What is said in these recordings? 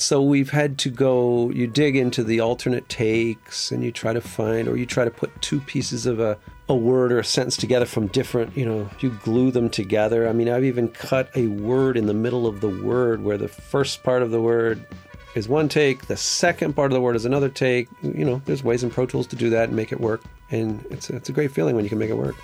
So we've had to go, you dig into the alternate takes and you try to find, or you try to put two pieces of a, a word or a sentence together from different, you know, you glue them together. I mean, I've even cut a word in the middle of the word where the first part of the word is one take, the second part of the word is another take. You know, there's ways in Pro Tools to do that and make it work. And it's, it's a great feeling when you can make it work.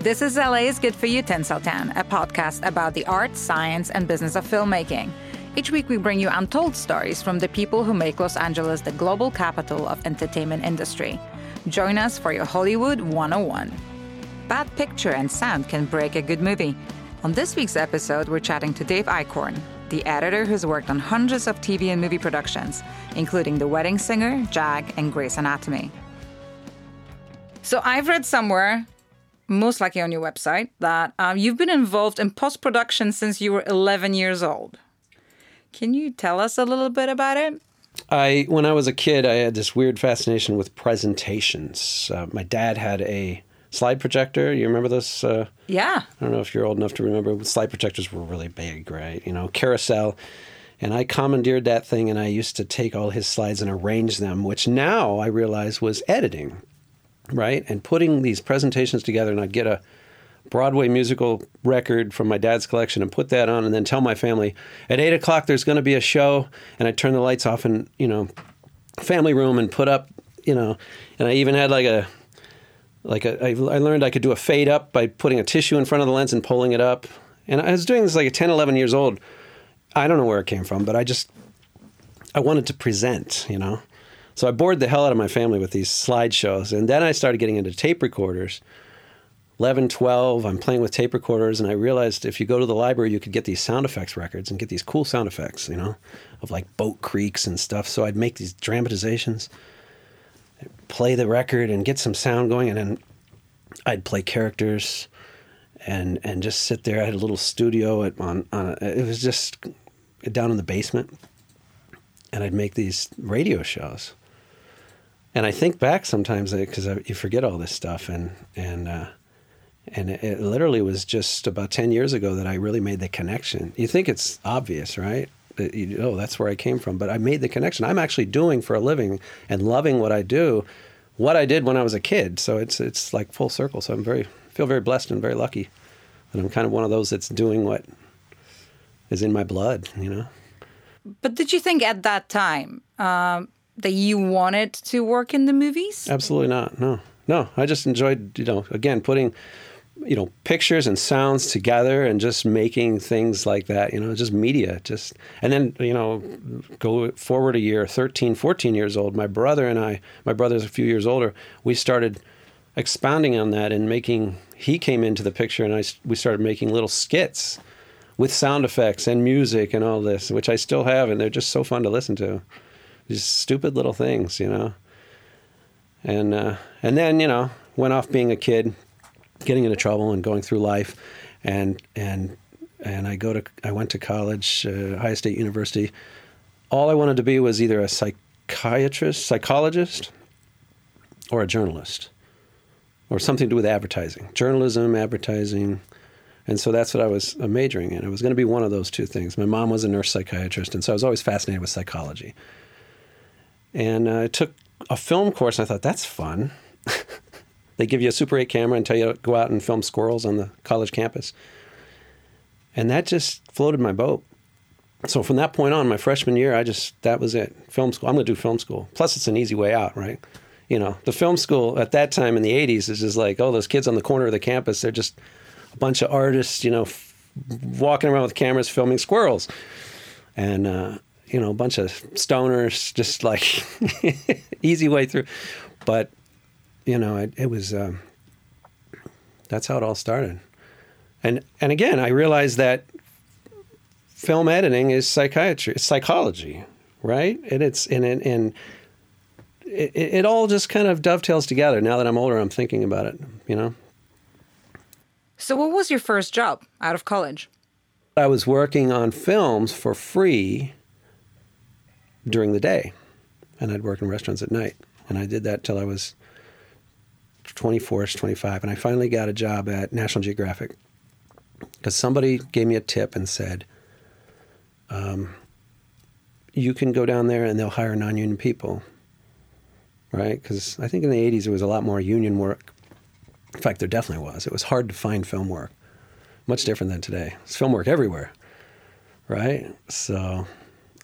This is LA is Good for You, Tinseltown, a podcast about the art, science, and business of filmmaking. Each week, we bring you untold stories from the people who make Los Angeles the global capital of entertainment industry. Join us for your Hollywood 101. Bad picture and sound can break a good movie. On this week's episode, we're chatting to Dave Eichhorn, the editor who's worked on hundreds of TV and movie productions, including The Wedding Singer, Jag, and Grey's Anatomy. So I've read somewhere, most likely on your website, that um, you've been involved in post production since you were 11 years old. Can you tell us a little bit about it? I, when I was a kid, I had this weird fascination with presentations. Uh, my dad had a slide projector. You remember this? Uh, yeah. I don't know if you're old enough to remember. Slide projectors were really big, right? You know, carousel. And I commandeered that thing and I used to take all his slides and arrange them, which now I realize was editing, right? And putting these presentations together. And I'd get a Broadway musical record from my dad's collection and put that on and then tell my family at eight o'clock there's going to be a show. And I turn the lights off in, you know, family room and put up, you know, and I even had like a, like a, I, I learned I could do a fade up by putting a tissue in front of the lens and pulling it up. And I was doing this like at 10, 11 years old. I don't know where it came from, but I just, I wanted to present, you know? So I bored the hell out of my family with these slideshows. And then I started getting into tape recorders. 11, 12, I'm playing with tape recorders, and I realized if you go to the library, you could get these sound effects records and get these cool sound effects, you know, of like boat creaks and stuff. So I'd make these dramatizations, play the record, and get some sound going, and then I'd play characters and and just sit there. I had a little studio at, on, on a, it was just down in the basement, and I'd make these radio shows. And I think back sometimes because you forget all this stuff, and and uh, and it, it, literally was just about ten years ago that I really made the connection. You think it's obvious, right? That you, oh, that's where I came from, but I made the connection. I'm actually doing for a living and loving what I do, what I did when I was a kid. So it's it's like full circle. So I'm very feel very blessed and very lucky that I'm kind of one of those that's doing what is in my blood, you know. But did you think at that time um, that you wanted to work in the movies? Absolutely not. No, no. I just enjoyed, you know, again putting, you know, pictures and sounds together and just making things like that. You know, just media. Just and then you know, go forward a year, 13, 14 years old. My brother and I, my brother's a few years older. We started expounding on that and making he came into the picture and I, we started making little skits with sound effects and music and all this which i still have and they're just so fun to listen to these stupid little things you know and uh, and then you know went off being a kid getting into trouble and going through life and and and i go to i went to college uh, ohio state university all i wanted to be was either a psychiatrist psychologist or a journalist or something to do with advertising, journalism, advertising. And so that's what I was majoring in. It was going to be one of those two things. My mom was a nurse psychiatrist, and so I was always fascinated with psychology. And uh, I took a film course, and I thought, that's fun. They give you a Super 8 camera and tell you to go out and film squirrels on the college campus. And that just floated my boat. So from that point on, my freshman year, I just, that was it. Film school. I'm going to do film school. Plus, it's an easy way out, right? you know, the film school at that time in the 80s is just like, oh, those kids on the corner of the campus, they're just a bunch of artists, you know, f- walking around with cameras filming squirrels. And, uh, you know, a bunch of stoners, just like easy way through. But, you know, it, it was, um, that's how it all started. And, and again, I realized that film editing is psychiatry, it's psychology, right? And it's, and, and, and it, it all just kind of dovetails together. Now that I'm older, I'm thinking about it, you know? So, what was your first job out of college? I was working on films for free during the day, and I'd work in restaurants at night. And I did that till I was 24 25. And I finally got a job at National Geographic because somebody gave me a tip and said, um, you can go down there and they'll hire non-union people, right? Because I think in the '80s it was a lot more union work. In fact, there definitely was. It was hard to find film work, much different than today. It's film work everywhere, right? So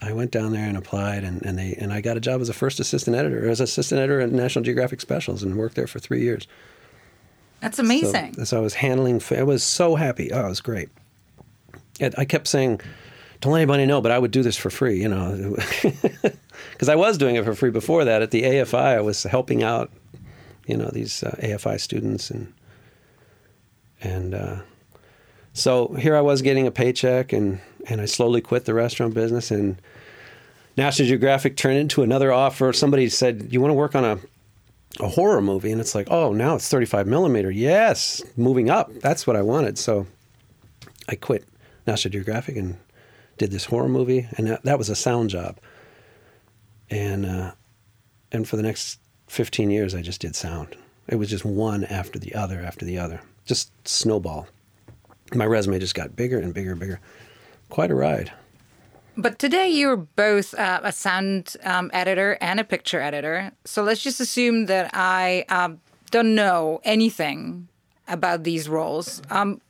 I went down there and applied, and, and they and I got a job as a first assistant editor, as assistant editor at National Geographic Specials, and worked there for three years. That's amazing. So, so I was handling. I was so happy. Oh, it was great. And I kept saying, "Don't let anybody know," but I would do this for free, you know, because I was doing it for free before that. At the AFI, I was helping out, you know, these uh, AFI students, and and uh, so here I was getting a paycheck, and and I slowly quit the restaurant business, and National Geographic turned into another offer. Somebody said, "You want to work on a a horror movie?" And it's like, "Oh, now it's 35 millimeter. Yes, moving up. That's what I wanted." So I quit National Geographic and did this horror movie, and that, that was a sound job. And uh, and for the next 15 years, I just did sound. It was just one after the other after the other, just snowball. My resume just got bigger and bigger and bigger quite a ride. But today you're both uh, a sound um, editor and a picture editor. So let's just assume that I um, don't know anything about these roles. Um,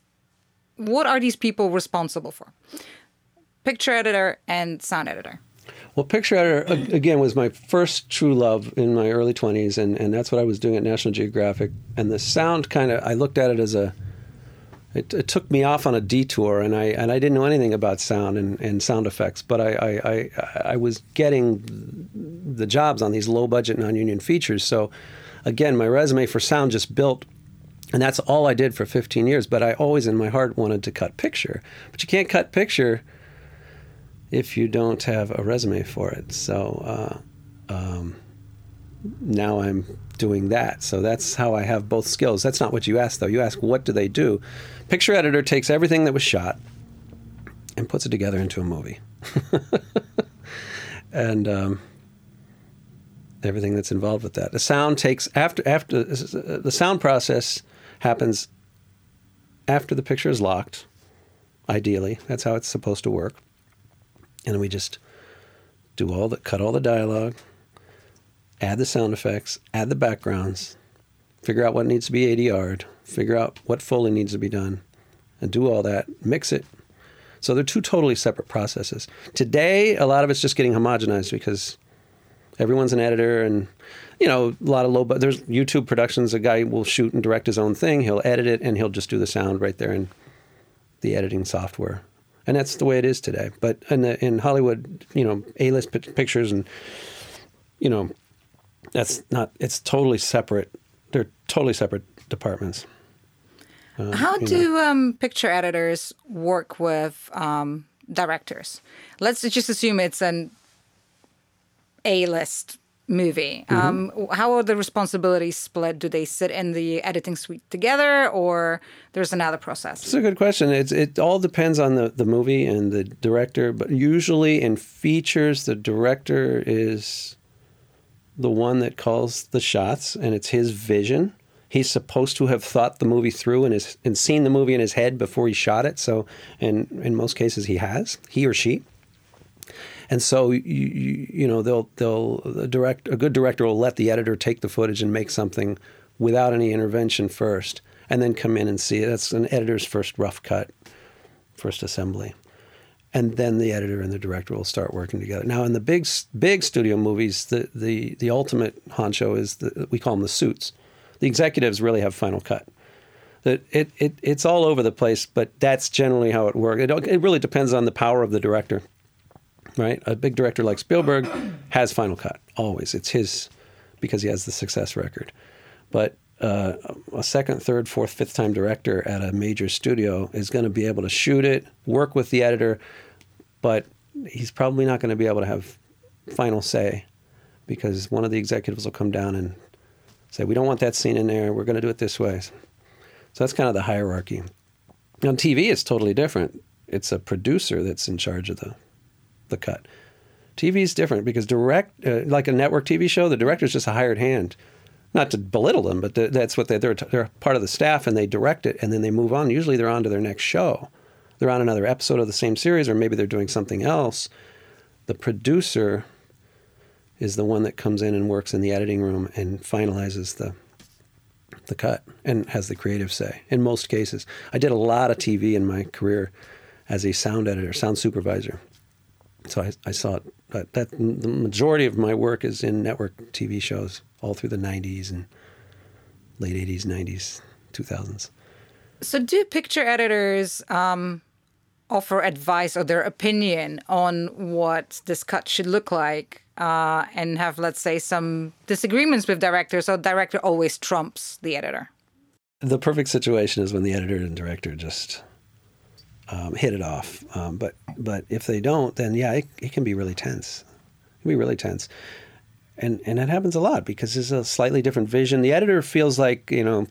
what are these people responsible for? Picture editor and sound editor. Well, picture editor again was my first true love in my early 20s, and, and that's what I was doing at National Geographic. And the sound kind of I looked at it as a it, it, took me off on a detour, and I and I didn't know anything about sound and, and sound effects, but I, I, I, I was getting the jobs on these low budget non union features. So, again, my resume for sound just built, and that's all I did for 15 years. But I always, in my heart, wanted to cut picture, but you can't cut picture if you don't have a resume for it. So. Uh, um, now I'm doing that. So that's how I have both skills. That's not what you asked, though. You ask, what do they do? Picture editor takes everything that was shot and puts it together into a movie. and um, everything that's involved with that. The sound takes after after the sound process happens after the picture is locked. Ideally, that's how it's supposed to work. And we just do all the cut all the dialogue, add the sound effects, add the backgrounds, figure out what needs to be ADR'd, figure out what Foley needs to be done, and do all that, mix it. So they're two totally separate processes. Today, a lot of it's just getting homogenized because everyone's an editor and you know a lot of low but there's youtube productions a guy will shoot and direct his own thing he'll edit it and he'll just do the sound right there in the editing software and that's the way it is today but in, the, in hollywood you know a-list pictures and you know that's not. It's totally separate. They're totally separate departments. Uh, How do um, picture editors work with um, directors? Let's just assume it's an A-list movie. Mm-hmm. Um, how are the responsibilities split? Do they sit in the editing suite together, or there's another process? It's a good question. It's, it all depends on the, the movie and the director, but usually in features, the director is the one that calls the shots, and it's his vision. He's supposed to have thought the movie through and, is, and seen the movie in his head before he shot it. So, in in most cases, he has, he or she. And so, you, you, you know, they'll they'll direct a good director will let the editor take the footage and make something without any intervention first, and then come in and see it. That's an editor's first rough cut, first assembly and then the editor and the director will start working together. Now, in the big big studio movies, the the the ultimate honcho is the we call them the suits. The executives really have final cut. That it, it it's all over the place, but that's generally how it works. It, it really depends on the power of the director, right? A big director like Spielberg has final cut always. It's his because he has the success record, but uh, a second, third, fourth, fifth time director at a major studio is going to be able to shoot it, work with the editor, but he's probably not going to be able to have final say because one of the executives will come down and say, "We don't want that scene in there. We're going to do it this way." So that's kind of the hierarchy. On TV, it's totally different. It's a producer that's in charge of the the cut. TV is different because direct, uh, like a network TV show, the director is just a hired hand not to belittle them, but that's what they, they're, they're part of the staff and they direct it and then they move on. Usually they're on to their next show. They're on another episode of the same series or maybe they're doing something else. The producer is the one that comes in and works in the editing room and finalizes the the cut and has the creative say in most cases. I did a lot of TV in my career as a sound editor, sound supervisor. So I, I saw it, but that the majority of my work is in network TV shows all through the 90s and late 80s, 90s, 2000s. So, do picture editors um, offer advice or their opinion on what this cut should look like uh, and have, let's say, some disagreements with directors, So, director always trumps the editor? The perfect situation is when the editor and director just um, hit it off. Um, but but if they don't, then yeah, it, it can be really tense. It can be really tense. And, and that happens a lot because there's a slightly different vision. The editor feels like, you know,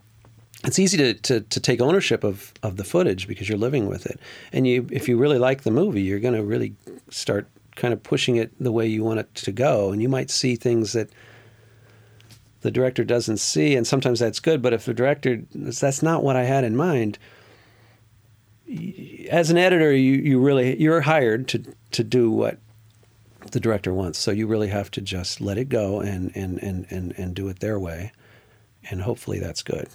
it's easy to, to, to, take ownership of, of the footage because you're living with it. And you, if you really like the movie, you're going to really start kind of pushing it the way you want it to go. And you might see things that the director doesn't see, and sometimes that's good. But if the director, that's not what I had in mind, as an editor, you, you really, you're hired to, to do what the director wants. So you really have to just let it go and, and, and, and, and do it their way. And hopefully that's good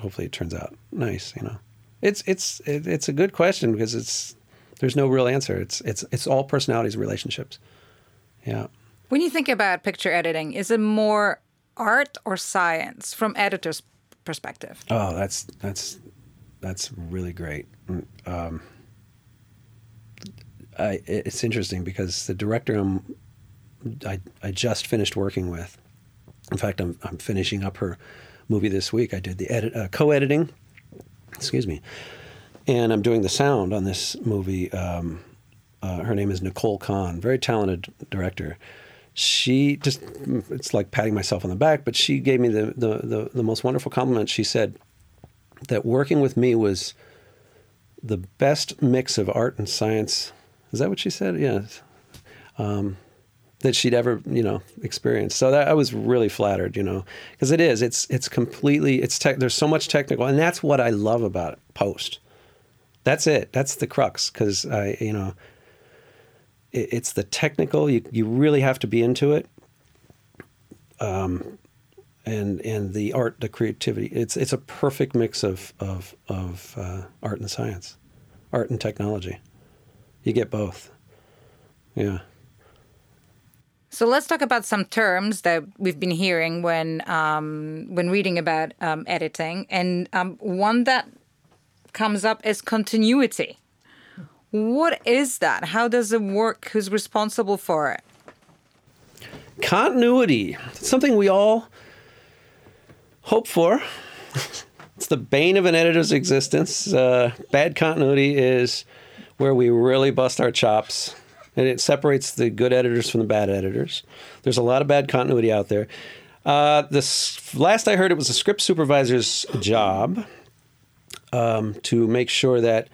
hopefully it turns out nice. You know, it's it's it, it's a good question because it's there's no real answer. It's it's it's all personalities and relationships. Yeah. When you think about picture editing, is it more art or science from editor's perspective? Oh, that's that's that's really great. Um, I, it's interesting because the director I'm, I, I just finished working with, in fact, I'm, I'm finishing up her movie this week. I did the edit, uh, co-editing, excuse me, and I'm doing the sound on this movie. Um, uh, her name is Nicole Kahn, very talented director. She just, it's like patting myself on the back, but she gave me the, the, the, the most wonderful compliment. She said that working with me was the best mix of art and science. Is that what she said? Yes. Um, that she'd ever you know experienced. So that I was really flattered, you know, because it is. It's it's completely. It's tech. There's so much technical, and that's what I love about it, post. That's it. That's the crux. Because I you know. It, it's the technical. You you really have to be into it. Um, and and the art, the creativity. It's it's a perfect mix of of of uh, art and science, art and technology. You get both. Yeah. So let's talk about some terms that we've been hearing when um, when reading about um, editing, and um, one that comes up is continuity. What is that? How does it work? Who's responsible for it? Continuity. It's something we all hope for. it's the bane of an editor's existence. Uh, bad continuity is where we really bust our chops and it separates the good editors from the bad editors. There's a lot of bad continuity out there. Uh, this last I heard, it was the script supervisor's job um, to make sure that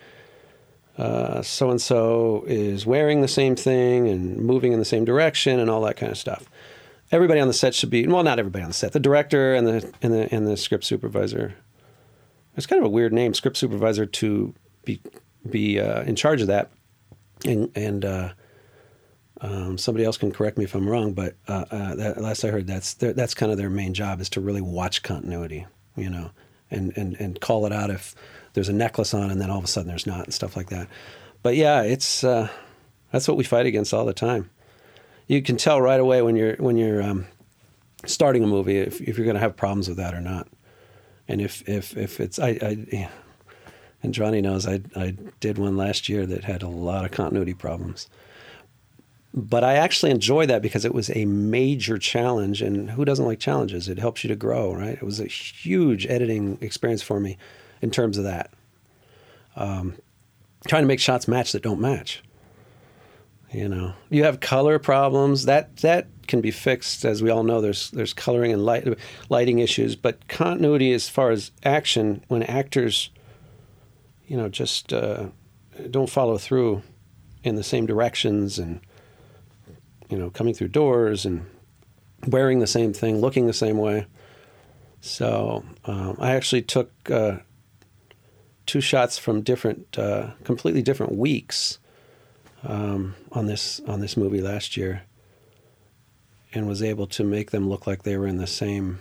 so and so is wearing the same thing and moving in the same direction and all that kind of stuff. Everybody on the set should be well, not everybody on the set. The director and the and the and the script supervisor. It's kind of a weird name, script supervisor, to be be uh, in charge of that, and and uh, um, somebody else can correct me if I'm wrong, but uh, uh, that, last I heard, that's their, that's kind of their main job is to really watch continuity, you know, and, and and call it out if there's a necklace on and then all of a sudden there's not and stuff like that. But yeah, it's uh, that's what we fight against all the time. You can tell right away when you're when you're um, starting a movie if, if you're going to have problems with that or not. And if if if it's I, I and Johnny knows I I did one last year that had a lot of continuity problems but I actually enjoy that because it was a major challenge, and who doesn't like challenges? It helps you to grow, right? It was a huge editing experience for me in terms of that. Um, trying to make shots match that don't match. You know, you have color problems that that can be fixed, as we all know. There's there's coloring and light, lighting issues, but continuity as far as action, when actors, you know, just uh, don't follow through in the same directions and you know, coming through doors and wearing the same thing, looking the same way. So um, I actually took uh, two shots from different, uh, completely different weeks um, on this on this movie last year, and was able to make them look like they were in the same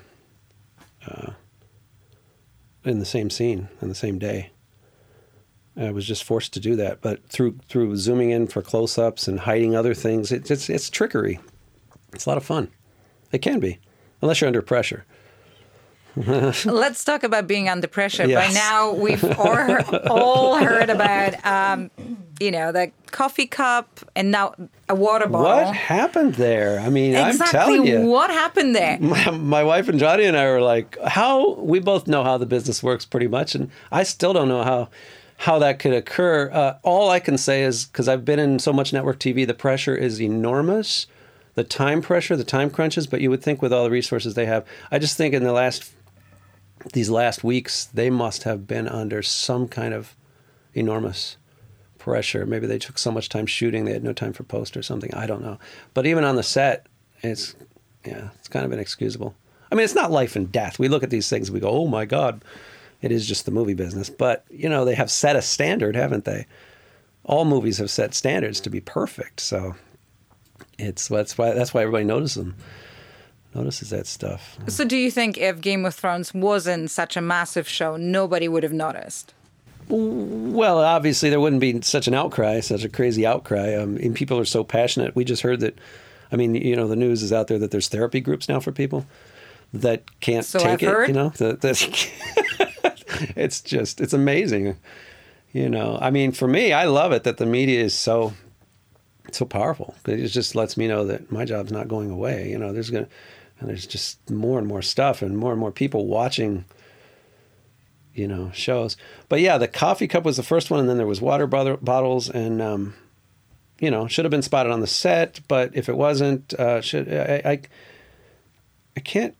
uh, in the same scene in the same day. I was just forced to do that, but through through zooming in for close-ups and hiding other things, it, it's it's trickery. It's a lot of fun. It can be, unless you're under pressure. Let's talk about being under pressure. Yes. By now, we've all, heard about, um, you know, the coffee cup and now a water bottle. What happened there? I mean, I'm exactly telling you. what happened there. my, my wife and Johnny and I were like, how we both know how the business works pretty much, and I still don't know how how that could occur. Uh, all I can say is because I've been in so much network TV, the pressure is enormous, the time pressure, the time crunches. But you would think with all the resources they have, I just think in the last these last weeks they must have been under some kind of enormous pressure. Maybe they took so much time shooting they had no time for post or something. I don't know. But even on the set, it's yeah, it's kind of inexcusable. I mean, it's not life and death. We look at these things and we go, "Oh my god." It is just the movie business, but you know, they have set a standard, haven't they? All movies have set standards to be perfect. So it's that's why that's why everybody notices them. Notices that stuff. So, do you think if Game of Thrones wasn't such a massive show, nobody would have noticed? Well, obviously there wouldn't be such an outcry, such a crazy outcry. Um, and people are so passionate. We just heard that. I mean, you know, the news is out there that there's therapy groups now for people that can't So take I've it. heard. You know, that, it's just it's amazing. You know, I mean, for me, I love it that the media is so so powerful. It just lets me know that my job's not going away. You know, there's gonna and there's just more and more stuff and more and more people watching you know shows. But yeah the coffee cup was the first one and then there was water bottle- bottles and um, you know should have been spotted on the set but if it wasn't uh, should I, I I can't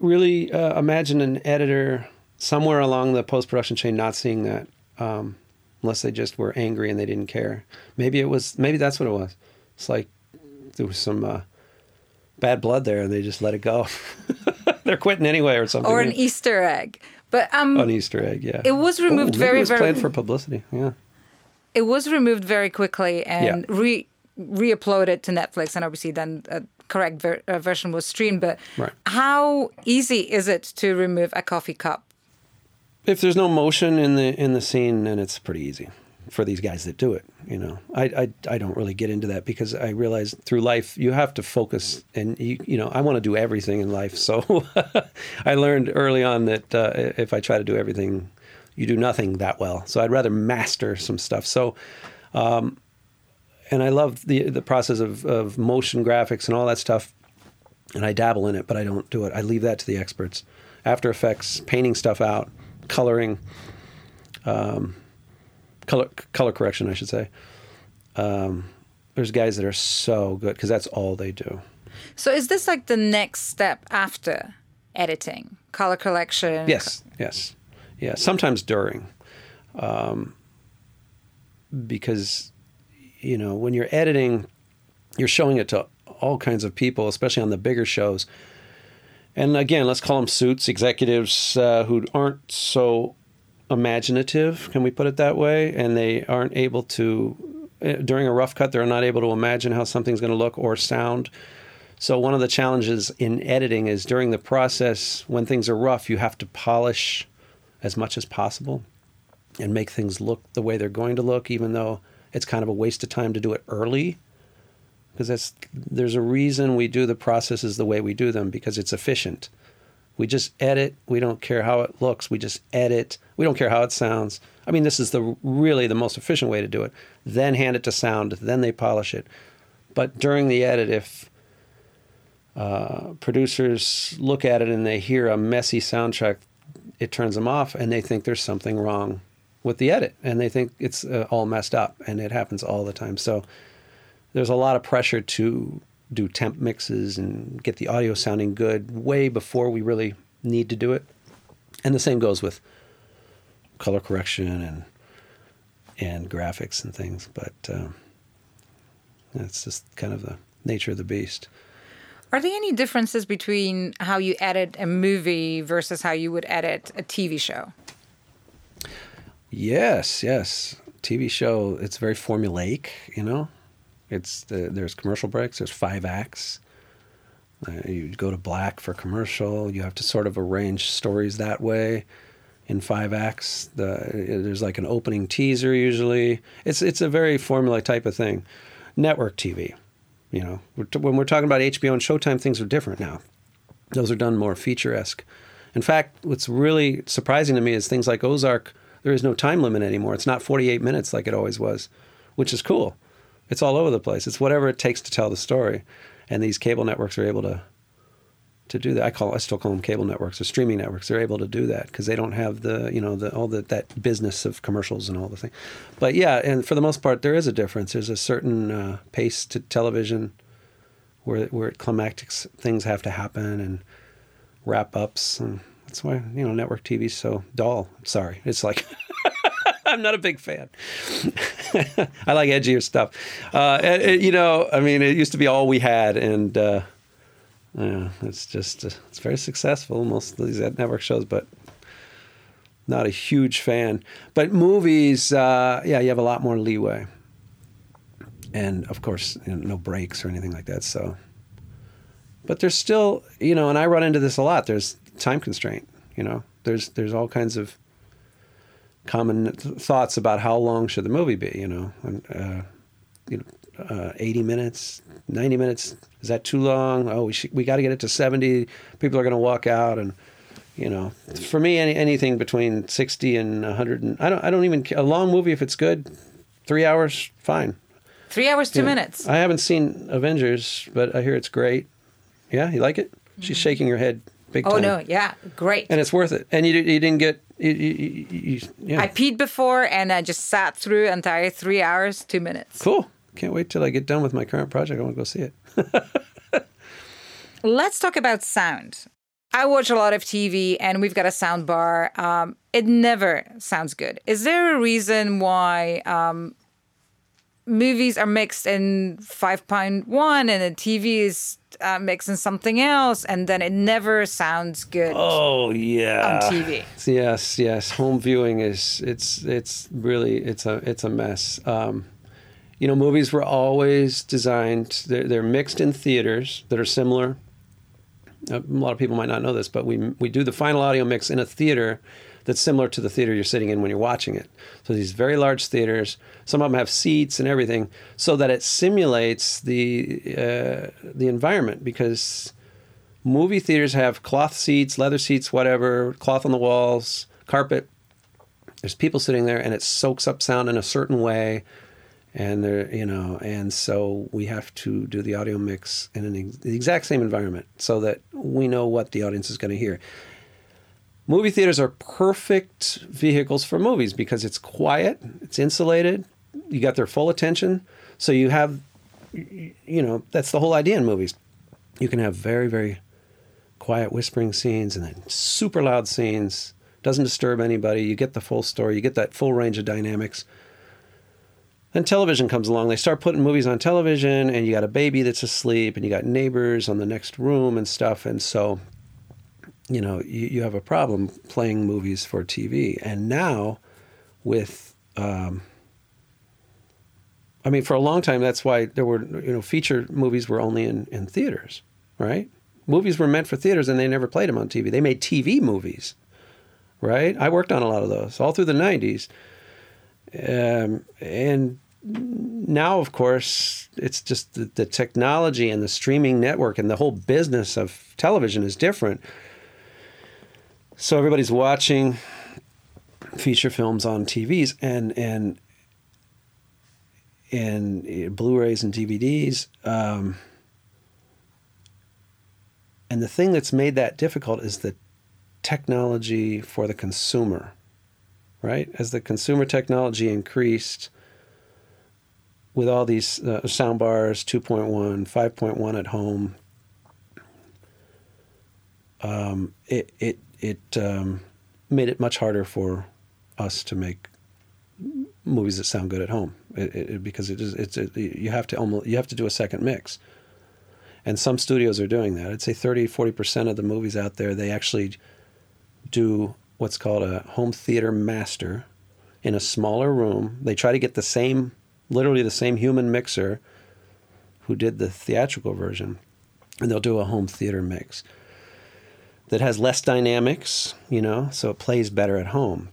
really uh, imagine an editor somewhere along the post-production chain not seeing that um, unless they just were angry and they didn't care. Maybe it was maybe that's what it was. It's like there was some uh, bad blood there and they just let it go they're quitting anyway or something Or an yeah. Easter egg? But um, An Easter egg, yeah. It was removed very, it was very- planned for publicity. Yeah. it was removed very quickly and Yeah. re re-uploaded to Netflix, and obviously then a correct ver- uh, version was streamed. But Right. how easy is it to remove a coffee cup? If there's no motion in the in the scene, then it's pretty easy for these guys that do it. You know, I I, I don't really get into that because I realize through life you have to focus, and you you know I want to do everything in life. So I learned early on that uh, if I try to do everything, you do nothing that well. So I'd rather master some stuff. So. Um, and I love the the process of, of motion graphics and all that stuff. and I dabble in it, but I don't do it. I leave that to the experts. After Effects, painting stuff out, coloring, um, color color correction, I should say. Um, there's guys that are so good because that's all they do. So is this like the next step after editing, color correction? Yes, yes, yeah. Sometimes during, um, because you know when you're editing, you're showing it to all kinds of people, especially on the bigger shows. And again, let's call them suits executives uh, who aren't so imaginative. Can we put it that way? And they aren't able to uh, during a rough cut. They're not able to imagine how something's going to look or sound. So one of the challenges in editing is during the process when things are rough, you have to polish as much as possible and make things look the way they're going to look, even though it's kind of a waste of time to do it early. Because there's a reason we do the processes the way we do them because it's efficient. We just edit. We don't care how it looks. We just edit. We don't care how it sounds. I mean, this is the really the most efficient way to do it. Then hand it to sound. Then they polish it. But during the edit, if uh, producers look at it and they hear a messy soundtrack, it turns them off and they think there's something wrong with the edit and they think it's uh, all messed up and it happens all the time. So there's a lot of pressure to do temp mixes and get the audio sounding good way before we really need to do it. And the same goes with color correction and and graphics and things. But um, that's just kind of the nature of the beast. Are there any differences between how you edit a movie versus how you would edit a TV show? Yes, yes. TV show, it's very formulaic, you know. It's the, there's commercial breaks. There's five acts. Uh, you go to black for commercial. You have to sort of arrange stories that way in five acts. The, there's like an opening teaser usually. It's it's a very formula type of thing. Network TV, you know, when we're talking about HBO and Showtime, things are different now. Those are done more feature esque. In fact, what's really surprising to me is things like Ozark. There is no time limit anymore. It's not 48 minutes like it always was, which is cool. It's all over the place. It's whatever it takes to tell the story, and these cable networks are able to to do that. I call I still call them cable networks or streaming networks. They're able to do that because they don't have the you know the all the, that business of commercials and all the thing. But yeah, and for the most part, there is a difference. There's a certain uh, pace to television where where climactic things have to happen and wrap ups, and that's why you know network TV's so dull. Sorry, it's like. I'm not a big fan. I like edgier stuff. Uh, it, you know, I mean, it used to be all we had, and uh, yeah, it's just uh, it's very successful. Most of these network shows, but not a huge fan. But movies, uh, yeah, you have a lot more leeway, and of course, you know, no breaks or anything like that. So, but there's still, you know, and I run into this a lot. There's time constraint. You know, there's there's all kinds of common thoughts about how long should the movie be. You know, and uh, you know, uh, 80 minutes, 90 minutes is that too long? Oh, we should, we got to get it to 70. People are going to walk out and you know, for me any, anything between 60 and 100 and I don't I don't even a long movie if it's good, 3 hours fine. 3 hours 2 minutes. I haven't seen Avengers, but I hear it's great. Yeah, you like it? Mm-hmm. She's shaking her head big oh, time. Oh no, yeah, great. And it's worth it. And you you didn't get yeah. I peed before and I just sat through entire 3 hours 2 minutes. Cool. Can't wait till I get done with my current project. I want to go see it. Let's talk about sound. I watch a lot of TV and we've got a sound bar. Um, it never sounds good. Is there a reason why um, movies are mixed in 5.1 and the TV is uh, mixed in something else and then it never sounds good? Oh yeah. On TV. Yes, yes. Home viewing is it's it's really it's a it's a mess. Um, you know, movies were always designed, they're, they're, mixed in theaters that are similar. A lot of people might not know this, but we, we do the final audio mix in a theater that's similar to the theater you're sitting in when you're watching it. So these very large theaters, some of them have seats and everything, so that it simulates the uh, the environment. Because movie theaters have cloth seats, leather seats, whatever, cloth on the walls, carpet. There's people sitting there, and it soaks up sound in a certain way and there you know and so we have to do the audio mix in an ex- the exact same environment so that we know what the audience is going to hear movie theaters are perfect vehicles for movies because it's quiet it's insulated you got their full attention. So you have you know that's the whole idea in movies. You can have very very quiet whispering scenes and then super loud scenes. Doesn't disturb anybody. You get the full story. You get that full range of dynamics. Then television comes along. They start putting movies on television, and you got a baby that's asleep, and you got neighbors on the next room and stuff. And so, you know, you, you have a problem playing movies for TV. And now, with, um, I mean, for a long time, that's why there were, you know, feature movies were only in, in theaters, right? Movies were meant for theaters, and they never played them on TV. They made TV movies, right? I worked on a lot of those all through the 90s. Um, and now, of course, it's just the, the, technology and the streaming network and the whole business of television is different. So everybody's watching feature films on TVs and and and Blu-rays and DVDs. Um, and the thing that's made that difficult is the technology for the consumer, right? As the consumer technology increased with all these uh, sound bars 2.1 5.1 at home um, it it it um, made it much harder for us to make movies that sound good at home. It, it, because it is it's it, you have to almost you have to do a second mix. And some studios are doing that. I'd say 30 40% of the movies out there they actually do what's called a home theater master in a smaller room. They try to get the same literally the same human mixer who did the theatrical version, and they'll do a home theater mix that has less dynamics, you know, so it plays better at home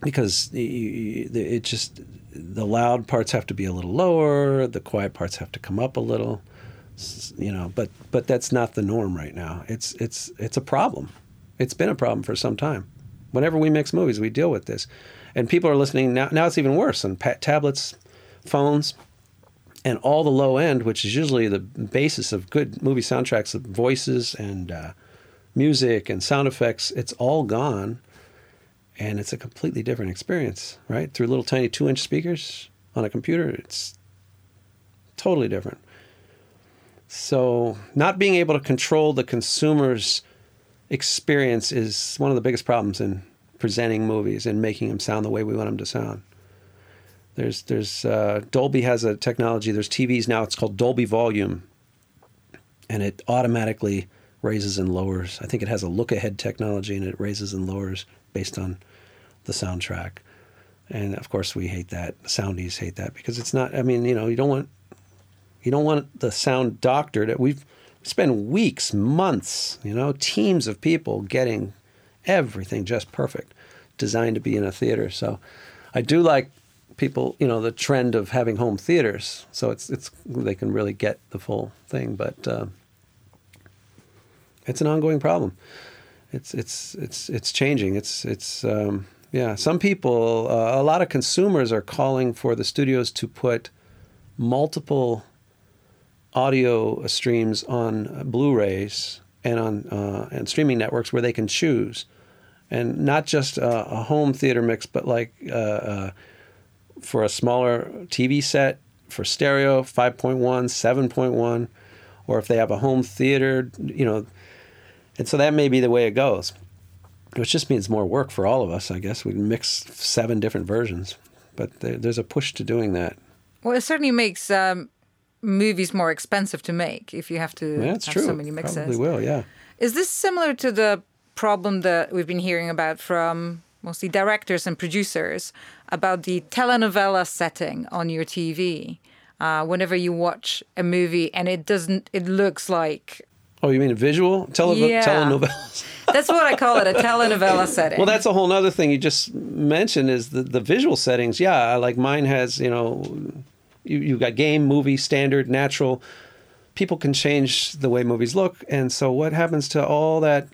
because it just the loud parts have to be a little lower, the quiet parts have to come up a little, you know. But but that's not the norm right now. It's it's it's a problem. It's been a problem for some time. Whenever we mix movies, we deal with this, and people are listening now. Now it's even worse on pa- tablets, phones, and all the low end, which is usually the basis of good movie soundtracks, voices and uh, music and sound effects. It's all gone and it's a completely different experience, right? Through little tiny two inch speakers on a computer, it's totally different. So, not being able to control the consumer's experience is one of the biggest problems in presenting movies and making them sound the way we want them to sound. There's, there's uh, Dolby has a technology. There's TVs now. It's called Dolby Volume, and it automatically raises and lowers. I think it has a look ahead technology, and it raises and lowers based on the soundtrack. And of course, we hate that. Soundies hate that because it's not. I mean, you know, you don't want you don't want the sound doctored. We've spent weeks, months, you know, teams of people getting everything just perfect, designed to be in a theater. So, I do like people, you know, the trend of having home theaters. So it's it's they can really get the full thing, but uh, it's an ongoing problem. It's it's it's it's changing. It's it's um, yeah, some people, uh, a lot of consumers are calling for the studios to put multiple audio streams on Blu-rays and on uh, and streaming networks where they can choose, and not just a, a home theater mix, but like uh, uh for a smaller TV set for stereo, 5.1, 7.1, or if they have a home theater, you know, and so that may be the way it goes which just means more work for all of us, I guess. We mix seven different versions, but there, there's a push to doing that. Well, it certainly makes um, movies more expensive to make if you have to yeah, have true. so many mixes. Probably will, yeah. Is this similar to the problem that we've been hearing about from mostly directors and producers about the telenovela setting on your TV? Uh, whenever you watch a movie and it doesn't, it looks like Oh, you mean a visual Tele- yeah. telenovelas? that's what I call it, a telenovela setting. Well, that's a whole other thing you just mentioned is the, the visual settings. Yeah, like mine has, you know, you, you've got game, movie, standard, natural. People can change the way movies look. And so what happens to all that,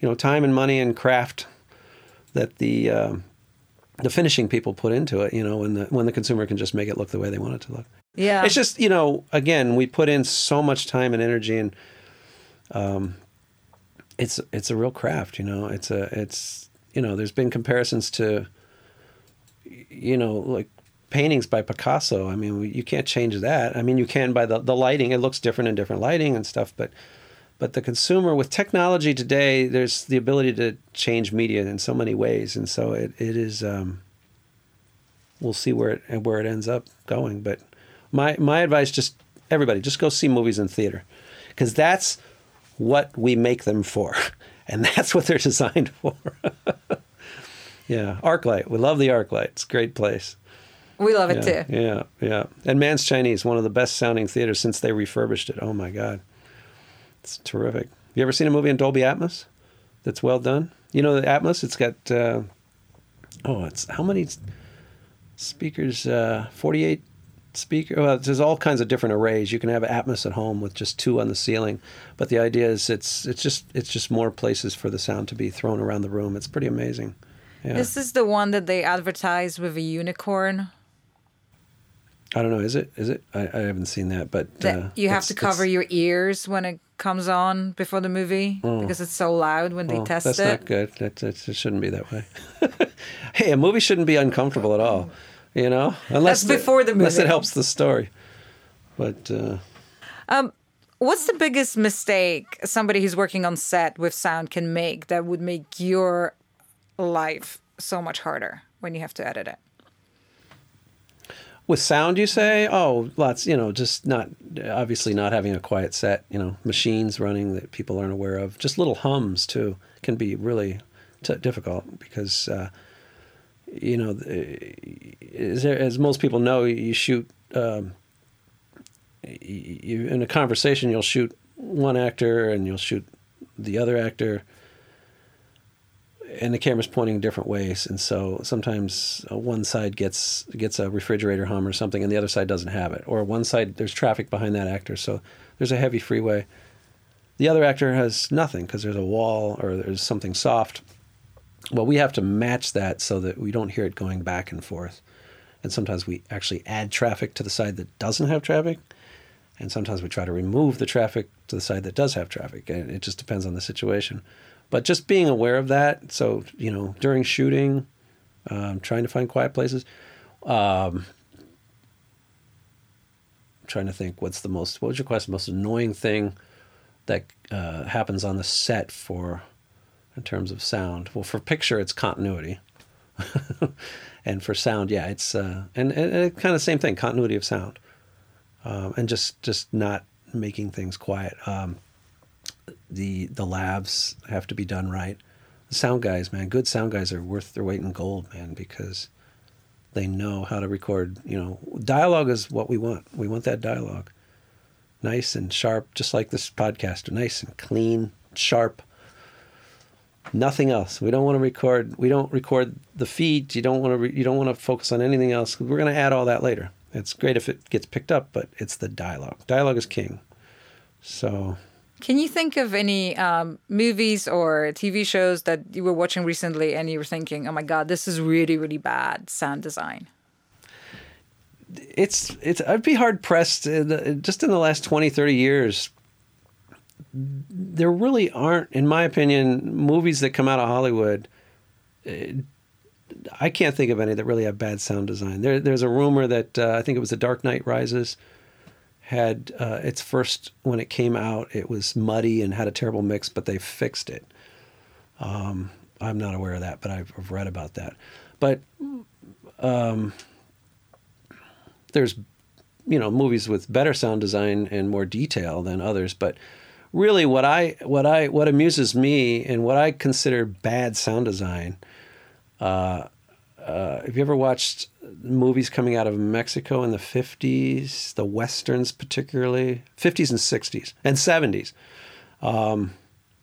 you know, time and money and craft that the... Uh, the finishing people put into it, you know, when the when the consumer can just make it look the way they want it to look. Yeah. It's just, you know, again, we put in so much time and energy and um, it's it's a real craft. You know, it's a it's you know, there's been comparisons to you know like paintings by Picasso. I mean, you can't change that. I mean, you can by the the lighting. It looks different in different lighting and stuff, but but the consumer with technology today, there's the ability to change media in so many ways, and so it it is. Um, we'll see where it where it ends up going, but my my advice just everybody just go see movies in theater because that's what we make them for. And that's what they're designed for. yeah, ArcLight. We love the ArcLight. It's a great place. We love it yeah, too. Yeah, yeah. And Mann's Chinese, one of the best sounding theaters since they refurbished it. Oh my God. It's terrific. You ever seen a movie in Dolby Atmos that's well done? You know the Atmos, it's got, uh, oh, it's how many speakers? Uh, 48 speaker. Well, there's all kinds of different arrays. You can have Atmos at home with just two on the ceiling, but the idea is it's it's just it's just more places for the sound to be thrown around the room. It's pretty amazing. Yeah. This is the one that they advertise with a unicorn. I don't know. Is it? Is it? I, I haven't seen that, but that uh, you have to cover your ears when it comes on before the movie oh, because it's so loud when they oh, test that's it. That's not good. That, that, it shouldn't be that way. hey, a movie shouldn't be uncomfortable at all you know, unless That's before the movie. unless it helps the story. But uh, um, what's the biggest mistake somebody who's working on set with sound can make that would make your life so much harder when you have to edit it? With sound, you say? Oh, lots. You know, just not obviously not having a quiet set. You know, machines running that people aren't aware of. Just little hums too can be really t- difficult because. Uh, you know, as, most people know, you shoot um, you, in a conversation, you'll shoot one actor and you'll shoot the other actor, and the camera's pointing different ways, and so sometimes uh, one side gets gets a refrigerator hum or something, and the other side doesn't have it, or one side there's traffic behind that actor, so there's a heavy freeway. The other actor has nothing because there's a wall or there's something soft. Well, we have to match that so that we don't hear it going back and forth. And sometimes we actually add traffic to the side that doesn't have traffic. And sometimes we try to remove the traffic to the side that does have traffic. And it just depends on the situation. But just being aware of that. So, you know, during shooting, um, trying to find quiet places. Um, trying to think what's the most, what was your question, most annoying thing that uh, happens on the set for, in terms of sound? Well, for picture, it's continuity. and for sound, yeah, it's uh, and, and, and kind of same thing, continuity of sound, um, and just just not making things quiet. Um, the the labs have to be done right. The sound guys, man, good sound guys are worth their weight in gold, man, because they know how to record. You know, dialogue is what we want. We want that dialogue, nice and sharp, just like this podcast, nice and clean, sharp nothing else. We don't want to record. We don't record the feed. You don't want to. Re, you don't want to focus on anything else. We're going to add all that later. It's great if it gets picked up, but it's the dialogue. Dialogue is king. So. Can you think of any um, movies or TV shows that you were watching recently and you were thinking, "Oh my God, this is really, really bad sound design"? It's it's. I'd be hard pressed. In the, just in the last 20, 30 years, there really aren't, in my opinion, movies that come out of Hollywood. Uh, I can't think of any that really have bad sound design. There, there's a rumor that uh, I think it was The Dark Knight Rises had uh, its first when it came out. It was muddy and had a terrible mix, but they fixed it. Um, I'm not aware of that, but I've, I've read about that. But um, there's you know movies with better sound design and more detail than others, but really what I what I what amuses me and what I consider bad sound design. Uh, uh, have you ever watched movies coming out of Mexico in the 50s, the westerns particularly, 50s and 60s and 70s? Um,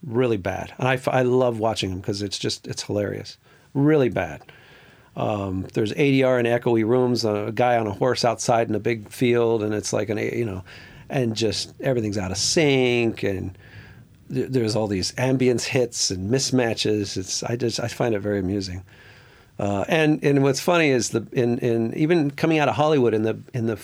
really bad. And I, I love watching them because it's just it's hilarious. Really bad. Um, there's ADR and echoey rooms, a guy on a horse outside in a big field, and it's like an you know, and just everything's out of sync and there's all these ambience hits and mismatches. It's I just I find it very amusing. Uh, and and what's funny is the in, in even coming out of Hollywood in the in the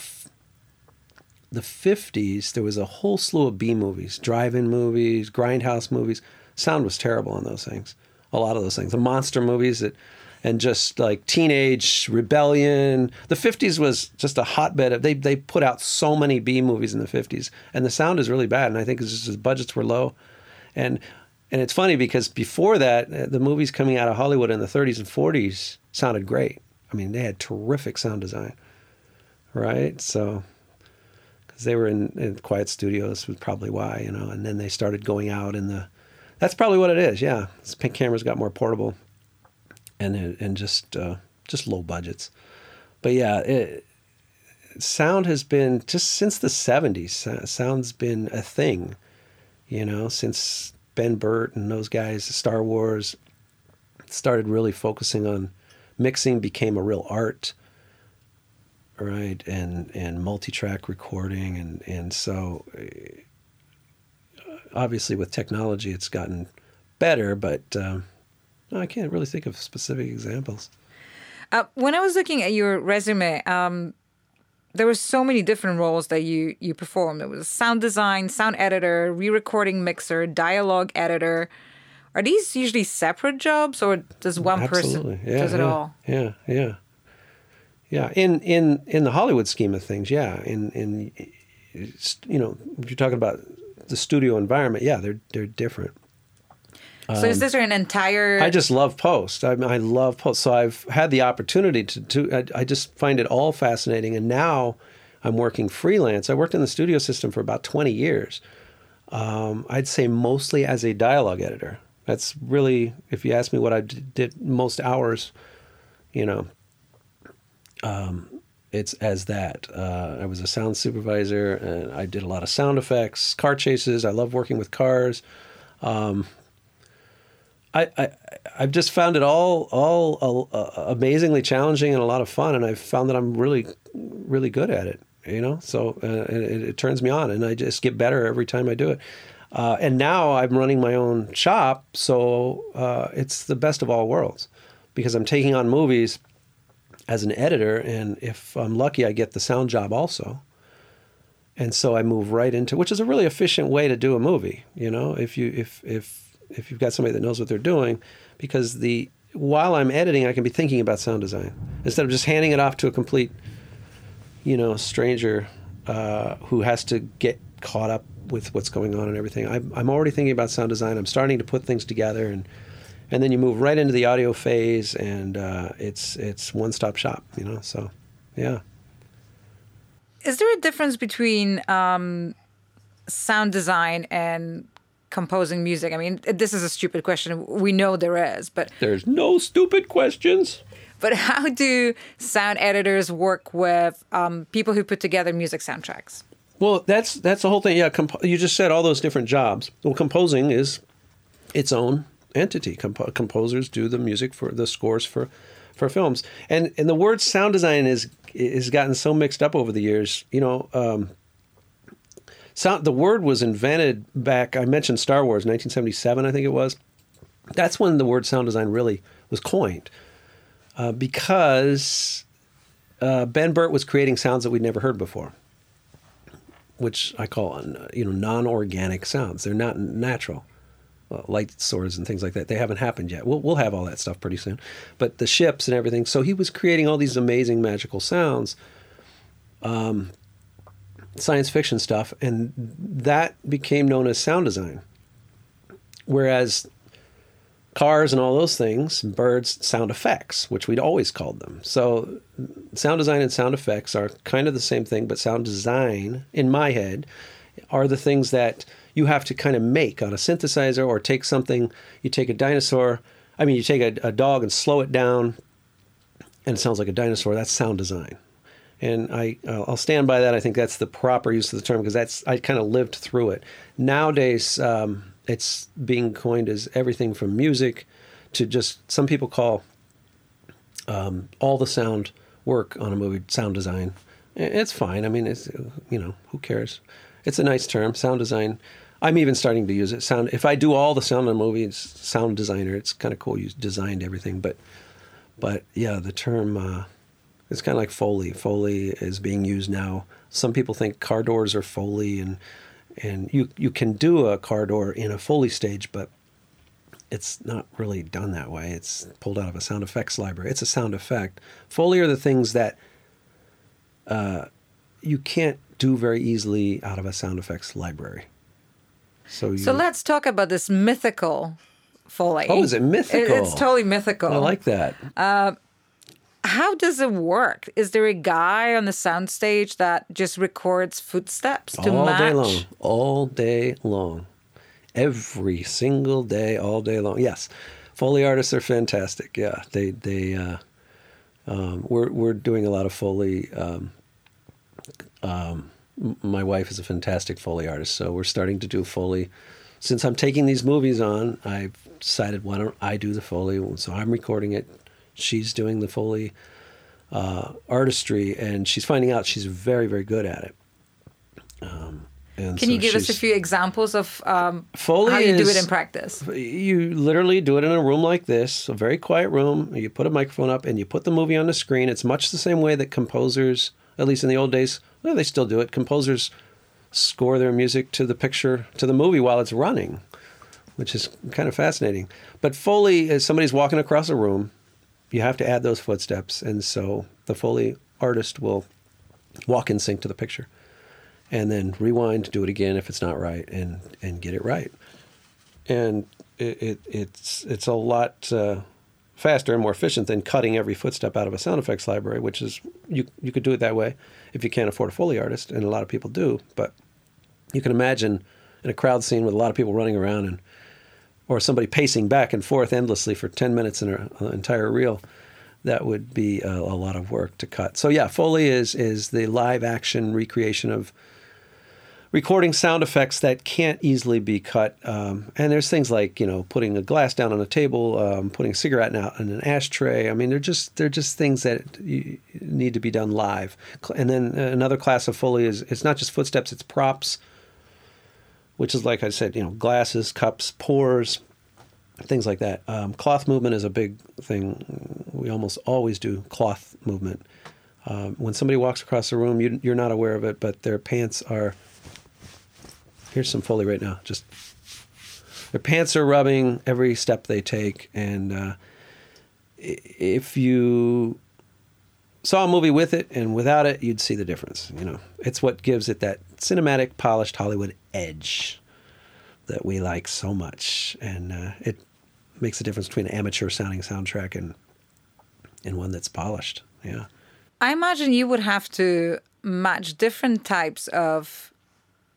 the 50s there was a whole slew of B movies, drive-in movies, grindhouse movies. Sound was terrible on those things. A lot of those things. The monster movies that and just like teenage rebellion. The 50s was just a hotbed of they they put out so many B movies in the 50s and the sound is really bad and I think it's just the budgets were low. And and it's funny because before that uh, the movies coming out of Hollywood in the 30s and 40s sounded great. I mean, they had terrific sound design. Right? So cuz they were in, in quiet studios was probably why, you know, and then they started going out in the that's probably what it is. Yeah, pink cameras got more portable and and just uh, just low budgets. But yeah, it, sound has been just since the '70s. Sound's been a thing, you know, since Ben Burtt and those guys, Star Wars, started really focusing on mixing, became a real art, right? And and multi-track recording, and and so obviously with technology, it's gotten better, but um, no, I can't really think of specific examples. Uh, when I was looking at your resume, um, there were so many different roles that you you performed. There was sound design, sound editor, re-recording mixer, dialogue editor. Are these usually separate jobs, or does one Absolutely. person yeah, does it yeah, all? Yeah, yeah, yeah. In in in the Hollywood scheme of things, yeah. In in you know, if you're talking about the studio environment, yeah, they're they're different. So is this an entire? I just love post. I, I love post. So I've had the opportunity to. to I, I, just find it all fascinating. And now I'm working freelance. I worked in the studio system for about 20 years. Um, I'd say mostly as a dialogue editor. That's really, if you ask me what I did most hours, you know, um, it's as that. Uh, I was a sound supervisor, and I did a lot of sound effects, car chases. I love working with cars. Um, I, I I've just found it all all uh, amazingly challenging and a lot of fun, and I've found that I'm really really good at it. You know, so uh, it, it, turns me on, and I just get better every time I do it. Uh, and now I'm running my own shop, so uh, it's the best of all worlds because I'm taking on movies as an editor, and if I'm lucky, I get the sound job also. And so I move right into, which is a really efficient way to do a movie. You know, if you if if if you've got somebody that knows what they're doing, because the while I'm editing, I can be thinking about sound design instead of just handing it off to a complete, you know, stranger uh, who has to get caught up with what's going on and everything. I'm, I'm already thinking about sound design. I'm starting to put things together, and and then you move right into the audio phase, and uh, it's it's one stop shop. You know, so yeah. Is there a difference between um, sound design and composing music? I mean, this is a stupid question. We know there is, but there's no stupid questions. But how do sound editors work with um, people who put together music soundtracks? Well, that's that's the whole thing. Yeah, comp- you just said all those different jobs. Well, composing is its own entity. Comp- composers do the music for the scores for for films, and and the word sound design is is gotten so mixed up over the years. You know, um, sound the word was invented back. I mentioned Star Wars, 1977, I think it was. That's when the word sound design really was coined, uh, because uh, Ben Burtt was creating sounds that we'd never heard before, which I call uh, you know non-organic sounds. They're not natural. light swords and things like that. They haven't happened yet. We'll, we'll have all that stuff pretty soon. But the ships and everything. So he was creating all these amazing magical sounds. Um, science fiction stuff, and that became known as sound design. Whereas cars and all those things, birds, sound effects, which we'd always called them. So sound design and sound effects are kind of the same thing, but sound design, in my head, are the things that you have to kind of make on a synthesizer or take something, you take a dinosaur, I mean, you take a, a dog and slow it down, and it sounds like a dinosaur. That's sound design and I I'll stand by that. I think that's the proper use of the term because that's I kind of lived through it. Nowadays, um, it's being coined as everything from music to just some people call um, all the sound work on a movie sound design. It's fine. I mean, it's you know who cares? It's a nice term, sound design. I'm even starting to use it. Sound. If I do all the sound on a movie, it's sound designer. It's kind of cool. You designed everything, but but yeah, the term. Uh, it's kind of like Foley. Foley is being used now. Some people think car doors are Foley, and and you you can do a car door in a Foley stage, but it's not really done that way. It's pulled out of a sound effects library. It's a sound effect. Foley are the things that uh, you can't do very easily out of a sound effects library. So, you, so let's talk about this mythical Foley. Oh, is it mythical? It's totally mythical. I like that. Uh, how does it work? Is there a guy on the soundstage that just records footsteps to all match? day long, all day long, every single day, all day long? Yes, foley artists are fantastic. Yeah, they they uh, um, we're we're doing a lot of foley. Um, um, my wife is a fantastic foley artist, so we're starting to do foley. Since I'm taking these movies on, I've decided why don't I do the foley? So I'm recording it she's doing the Foley uh, artistry, and she's finding out she's very, very good at it. Um, Can so you give us a few examples of um, Foley how you is, do it in practice? You literally do it in a room like this, a very quiet room. You put a microphone up and you put the movie on the screen. It's much the same way that composers, at least in the old days, well, they still do it. Composers score their music to the picture, to the movie while it's running, which is kind of fascinating. But Foley is somebody's walking across a room you have to add those footsteps. And so the Foley artist will walk in sync to the picture and then rewind, do it again if it's not right, and, and get it right. And it, it it's, it's a lot uh, faster and more efficient than cutting every footstep out of a sound effects library, which is, you, you could do it that way if you can't afford a Foley artist, and a lot of people do. But you can imagine in a crowd scene with a lot of people running around and or somebody pacing back and forth endlessly for 10 minutes in an entire reel, that would be a, a lot of work to cut. So yeah, Foley is is the live action recreation of recording sound effects that can't easily be cut. Um, and there's things like you know putting a glass down on a table, um, putting a cigarette out in an ashtray. I mean, they're just they're just things that need to be done live. And then another class of foley is it's not just footsteps; it's props, which is like I said, you know, glasses, cups, pours. Things like that. Um, cloth movement is a big thing. We almost always do cloth movement. Um, when somebody walks across the room, you, you're not aware of it, but their pants are Here's some Foley right now. Just their pants are rubbing every step they take, and uh, if you saw a movie with it and without it, you'd see the difference. You know, it's what gives it that cinematic, polished Hollywood edge that we like so much, and uh, it makes a difference between an amateur sounding soundtrack and and one that's polished. Yeah. I imagine you would have to match different types of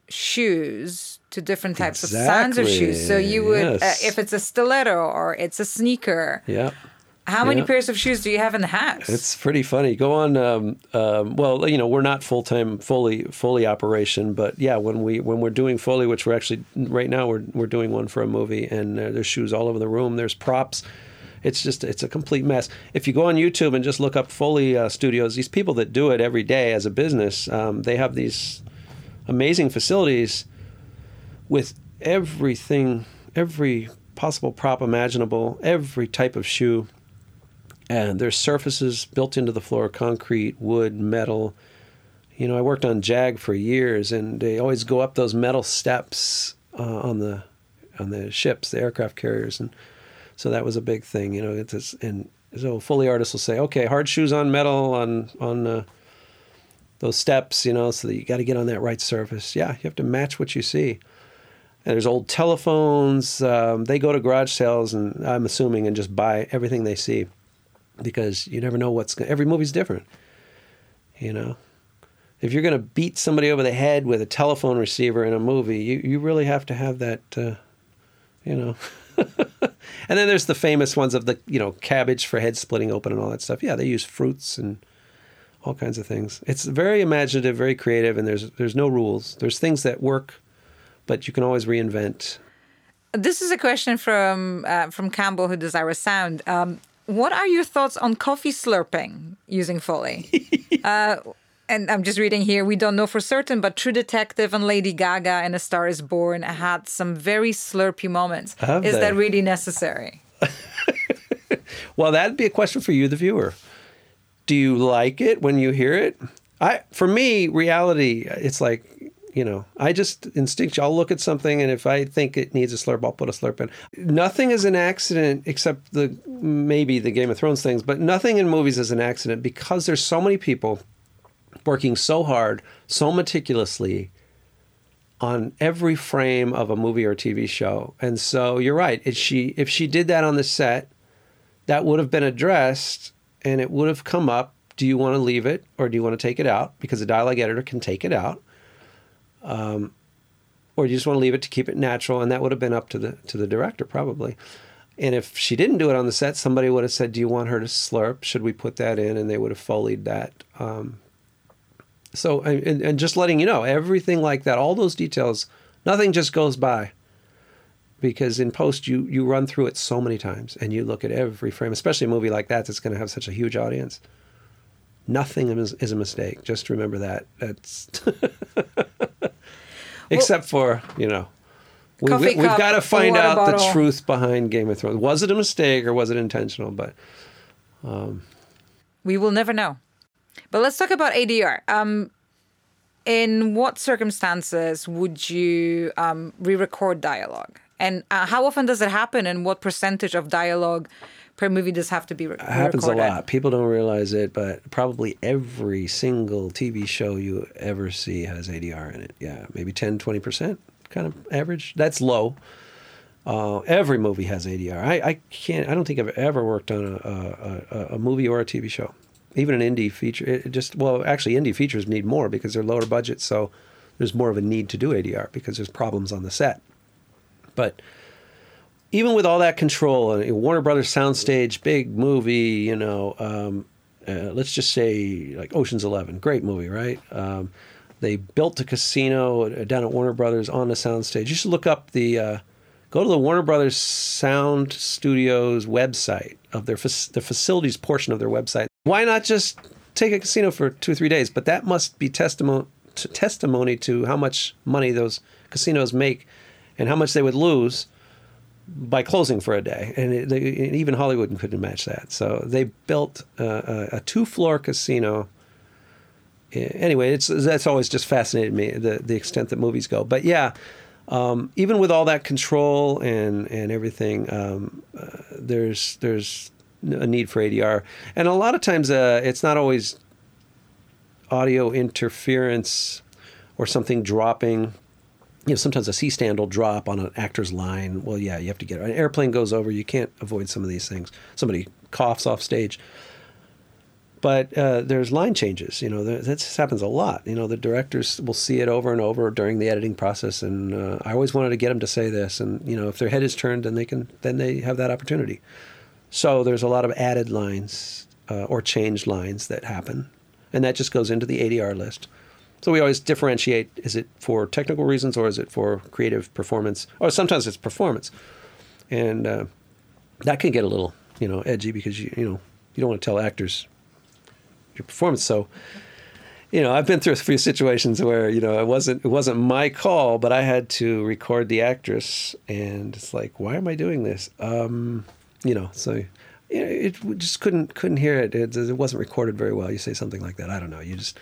shoes to different types exactly. of sounds of shoes. So you would, yes. uh, if it's a stiletto or it's a sneaker. Yeah. How many pairs of shoes do you have in the house? It's pretty funny. Go on. Um, um, well, you know, we're not full time fully Foley operation, but yeah, when we when we're doing Foley, which we're actually right now we're we're doing one for a movie, and uh, there's shoes all over the room. There's props. It's just it's a complete mess. If you go on YouTube and just look up Foley uh, Studios, these people that do it every day as a business, um, they have these amazing facilities with everything, every possible prop imaginable, every type of shoe. And there's surfaces built into the floor concrete, wood, metal. You know, I worked on JAG for years, and they always go up those metal steps uh, on the on the ships, the aircraft carriers, and so that was a big thing. You know, it's and so Foley artists will say, okay, hard shoes on metal on on uh, those steps, you know, so that you got to get on that right surface. Yeah, you have to match what you see. And there's old telephones. Um, they go to garage sales, and I'm assuming, and just buy everything they see, because you never know what's. Every movie's different. You know, if you're going to beat somebody over the head with a telephone receiver in a movie, you you really have to have that. Uh, you know. and then there's the famous ones of the you know cabbage for head splitting open and all that stuff. Yeah, they use fruits and all kinds of things. It's very imaginative, very creative, and there's there's no rules. There's things that work, but you can always reinvent. This is a question from uh, from Campbell who does our sound. Um, what are your thoughts on coffee slurping using Foley? uh, and I'm just reading here. We don't know for certain, but True Detective and Lady Gaga in A Star Is Born had some very slurpy moments. Have is they? that really necessary? well, that'd be a question for you, the viewer do you like it when you hear it? I for me, reality, it's like you know, I just instinct. I'll look at something, and if I think it needs a slurp, I'll put a slurp in. Nothing is an accident except the maybe the Game of Thrones things, but nothing in movies is an accident because there's so many people working so hard, so meticulously on every frame of a movie or TV show. And so you're right. If she if she did that on the set, that would have been addressed and it would have come up do you want to leave it or do you want to take it out? Because the dialogue editor can take it out. Um, or you just want to leave it to keep it natural, and that would have been up to the to the director probably. And if she didn't do it on the set, somebody would have said, "Do you want her to slurp? Should we put that in?" And they would have foleyed that. Um, so, and, and just letting you know, everything like that, all those details, nothing just goes by because in post you you run through it so many times and you look at every frame, especially a movie like that that's going to have such a huge audience. Nothing is, is a mistake. Just remember that. That's except for you know. We, have got to find out bottle. the truth behind Game of Thrones. Was it a mistake or was it intentional? But um, we will never know. But let's talk about ADR. Um, in what circumstances would you um, re-record dialogue? And uh, how often does it happen? And what percentage of dialogue per movie does have to be re- it happens a lot. People don't realize it, but probably every single TV show you ever see has ADR in it. Yeah, maybe 10, 20% kind of average. That's low. Uh, every movie has ADR. I, I, can't. I don't think I've ever worked on a, a, a movie or a TV show, even an indie feature. It just well, actually, indie features need more because they're lower budget, so there's more of a need to do ADR because there's problems on the set. But even with all that control, uh, Warner Brothers soundstage, big movie, you know, um, uh, let's just say like Ocean's Eleven, great movie, right? Um, they built a casino down at Warner Brothers on the soundstage. You should look up the uh, go to the Warner Brothers Sound Studios website of their the facilities portion of their website. Why not just take a casino for two or three days? But that must be testimony testimony to how much money those casinos make and how much they would lose by closing for a day. And, it, they, even Hollywood couldn't match that. So they built a, a two floor casino. Anyway, it's that's always just fascinated me the the extent that movies go. But yeah, um, even with all that control and and everything, um, uh, there's there's a need for ADR, and a lot of times uh, it's not always audio interference or something dropping. You know, sometimes a C stand will drop on an actor's line. Well, yeah, you have to get it. an airplane goes over. You can't avoid some of these things. Somebody coughs off stage but uh, there's line changes. You know, that happens a lot. You know, the directors will see it over and over during the editing process, and uh, I always wanted to get them to say this. And you know, if their head is turned, then they can then they have that opportunity. So there's a lot of added lines uh, or changed lines that happen, and that just goes into the ADR list. So we always differentiate: is it for technical reasons or is it for creative performance? Or sometimes it's performance, and uh, that can get a little you know edgy because you you know you don't want to tell actors your performance. So, you know, I've been through a few situations where you know it wasn't it wasn't my call, but I had to record the actress, and it's like, why am I doing this? Um, you know, so you know, it just couldn't couldn't hear it. it. It wasn't recorded very well. You say something like that. I don't know. You just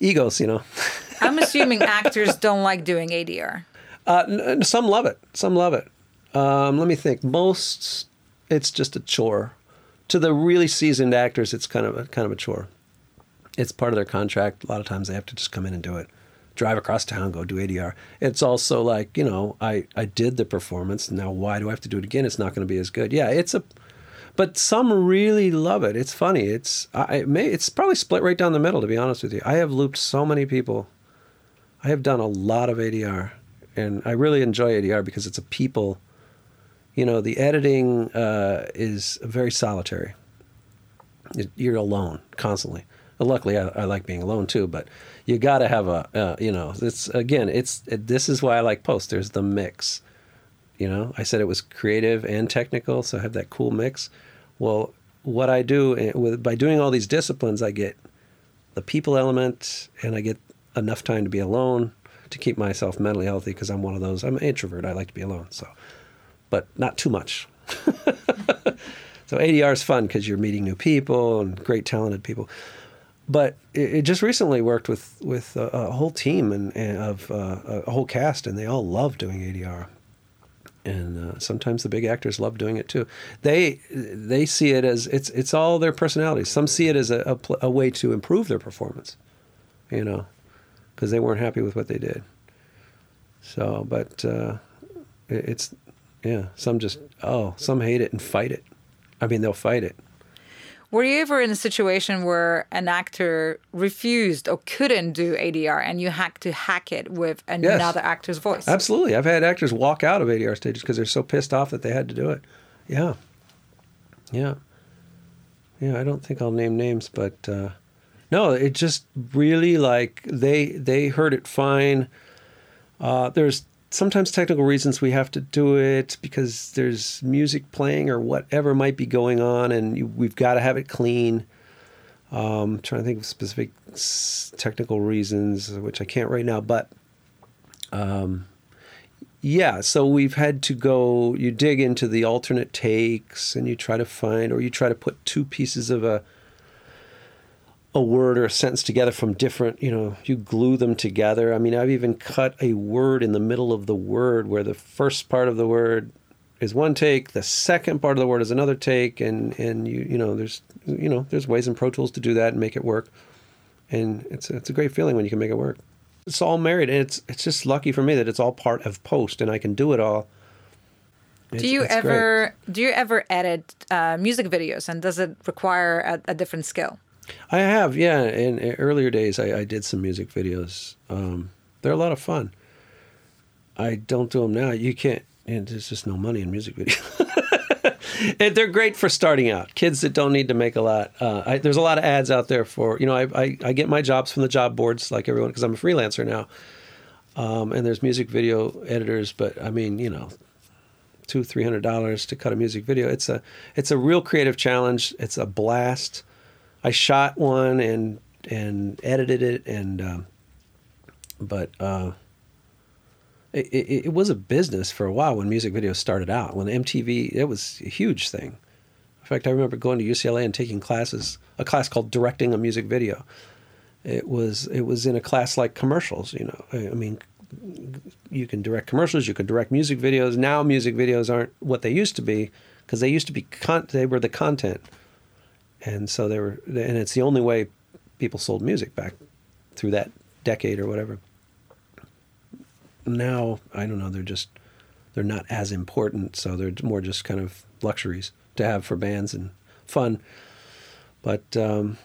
egos, you know. I'm assuming actors don't like doing ADR. Uh, some love it. Some love it. Um, let me think. Most, it's just a chore to the really seasoned actors, it's kind of a, kind of a chore. It's part of their contract. A lot of times they have to just come in and do it. Drive across town, go do ADR. It's also like you know, I I did the performance. Now why do I have to do it again? It's not going to be as good. Yeah, it's a, but some really love it. It's funny. It's I it may it's probably split right down the middle. To be honest with you, I have looped so many people. I have done a lot of ADR, and I really enjoy ADR because it's a people you know, the editing uh, is very solitary. You're alone constantly. Well, luckily, I, I, like being alone too, but you got to have a, uh, you know, it's again, it's it, this is why I like post. There's the mix. You know, I said it was creative and technical, so I have that cool mix. Well, what I do eh, with by doing all these disciplines, I get the people element, and I get enough time to be alone to keep myself mentally healthy because I'm one of those. I'm an introvert. I like to be alone, so but not too much. so ADR is fun because you're meeting new people and great talented people. But it, just recently worked with with a, a whole team and, and of uh, a whole cast, and they all love doing ADR. And uh, sometimes the big actors love doing it too. They they see it as it's it's all their personalities. Some see it as a, a, a way to improve their performance, you know, because they weren't happy with what they did. So, but uh, it's yeah, some just oh, some hate it and fight it. I mean, they'll fight it. Were you ever in a situation where an actor refused or couldn't do ADR and you had to hack it with another yes, actor's voice? Absolutely. I've had actors walk out of ADR stages because they're so pissed off that they had to do it. Yeah. Yeah. Yeah, I don't think I'll name names, but uh, no, it just really like they they heard it fine. Uh, there's sometimes technical reasons we have to do it because there's music playing or whatever might be going on, and you, we've got to have it clean. Um, trying to think of specific technical reasons, which I can't right now, but um, yeah, so we've had to go. You dig into the alternate takes, and you try to find, or you try to put two pieces of a a word or a sentence together from different, you know, you glue them together. I mean, I've even cut a word in the middle of the word where the first part of the word is one take, the second part of the word is another take, and and you you know, there's you know, there's ways in Pro Tools to do that and make it work. And it's it's a great feeling when you can make it work. It's all married, and it's it's just lucky for me that it's all part of post, and I can do it all. It's, do you ever great. do you ever edit uh, music videos, and does it require a, a different skill? I have, yeah. In, in earlier days, I, I, did some music videos. Um, they're a lot of fun. I don't do them now. You can't. and there's just no money in music videos. They're great for starting out. Kids that don't need to make a lot. Uh, I, there's a lot of ads out there for you know. I, I, I get my jobs from the job boards like everyone because I'm a freelancer now. Um, and there's music video editors, but I mean you know, two three hundred dollars to cut a music video. It's a it's a real creative challenge. It's a blast. I shot one and and edited it and um, but uh, it, it, it, was a business for a while when music videos started out. When MTV, it was a huge thing. In fact, I remember going to UCLA and taking classes, a class called directing a music video. It was it was in a class like commercials. You know, I, I mean, you can direct commercials, you can direct music videos. Now, music videos aren't what they used to be because they used to be con- they were the content, and so they were, and it's the only way people sold music back through that decade or whatever now I don't know. They're just they're not as important, so they're more just kind of luxuries to have for bands and fun. But um,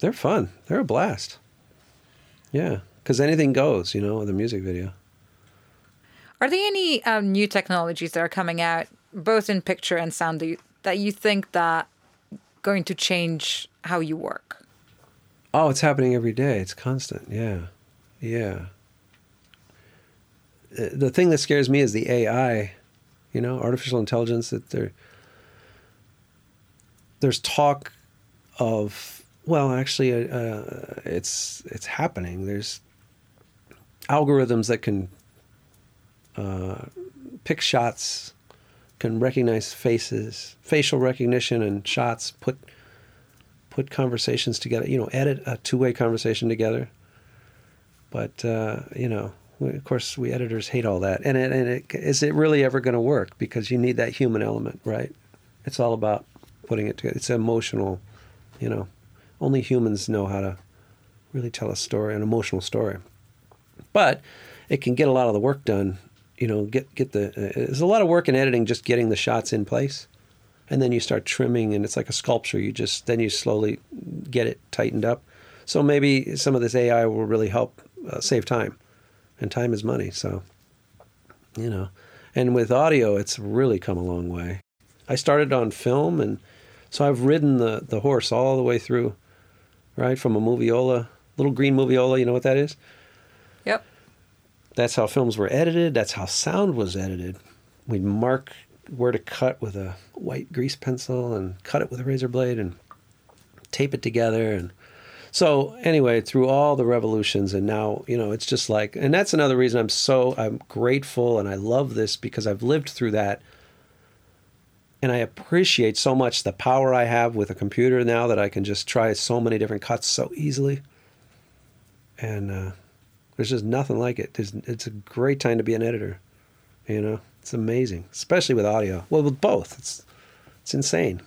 they're fun. They're a blast. Yeah, because anything goes, you know, with a music video. Are there any um, new technologies that are coming out, both in picture and sound, that you, that you think that going to change how you work? Oh, it's happening every day. It's constant. Yeah, yeah the thing that scares me is the AI, you know, artificial intelligence. That there, there's talk of well, actually, uh, uh, it's it's happening. There's algorithms that can uh, pick shots, can recognize faces, facial recognition, and shots. Put put conversations together. You know, edit a two way conversation together. But uh, you know, of course, we editors hate all that. And, it, and it, is it really ever going to work? Because you need that human element, right? It's all about putting it together. It's emotional, you know. Only humans know how to really tell a story, an emotional story. But it can get a lot of the work done. You know, get get the. Uh, there's a lot of work in editing, just getting the shots in place, and then you start trimming, and it's like a sculpture. You just then you slowly get it tightened up. So maybe some of this AI will really help uh, save time and time is money. So, you know, and with audio, it's really come a long way. I started on film, and so I've ridden the, the horse all the way through, right? From a moviola, little green moviola, you know what that is? Yep. That's how films were edited. That's how sound was edited. We'd mark where to cut with a white grease pencil and cut it with a razor blade and tape it together and so anyway, through all the revolutions, and now you know, it's just like, and that's another reason I'm so I'm grateful and I love this because I've lived through that, and I appreciate so much the power I have with a computer now that I can just try so many different cuts so easily. And uh, there's just nothing like it. There's, it's a great time to be an editor. You know, it's amazing, especially with audio. Well, with both, it's it's insane.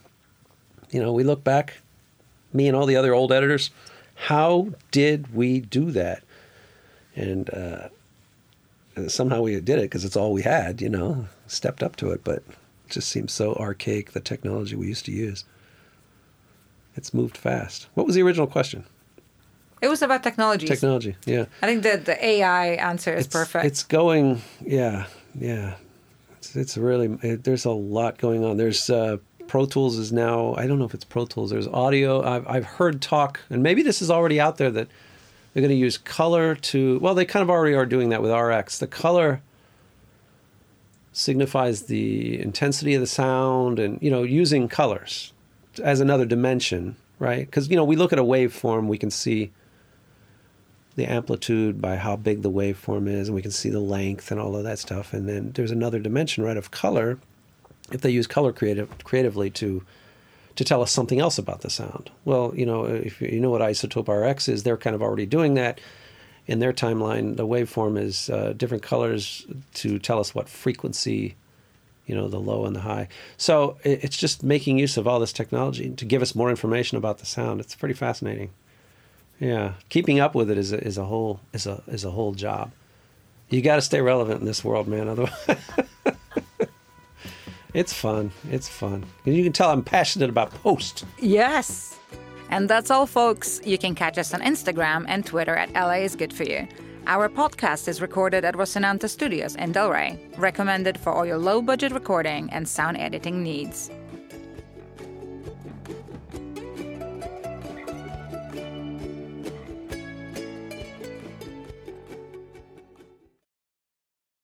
You know, we look back, me and all the other old editors how did we do that? And uh, somehow we did it because it's all we had, you know, stepped up to it. But it just seems so archaic, the technology we used to use. It's moved fast. What was the original question? It was about technology. Technology, yeah. I think the the AI answer is it's, perfect. It's going, yeah, yeah. It's, it's really it, there's a lot going on. There's uh, Pro Tools is now, I don't know if it's Pro Tools, there's audio. I've, I've heard talk, and maybe this is already out there, that they're going to use color to, well, they kind of already are doing that with RX. The color signifies the intensity of the sound and, you know, using colors as another dimension, right? Because, you know, we look at a waveform, we can see the amplitude by how big the waveform is, and we can see the length and all of that stuff. And then there's another dimension, right, of color if they use color creative, creatively to to tell us something else about the sound. Well, you know, if you know what iZotope RX is, they're kind of already doing that. In their timeline, the waveform is uh, different colors to tell us what frequency, you know, the low and the high. So it's just making use of all this technology to give us more information about the sound. It's pretty fascinating. Yeah, keeping up with it is a, is a whole is a is a whole job. You got to stay relevant in this world, man. Otherwise. It's fun. It's fun. And you can tell I'm passionate about post. Yes. And that's all, folks. You can catch us on Instagram and Twitter at LA is good for you. Our podcast is recorded at Rosinante Studios in Delray, recommended for all your low budget recording and sound editing needs.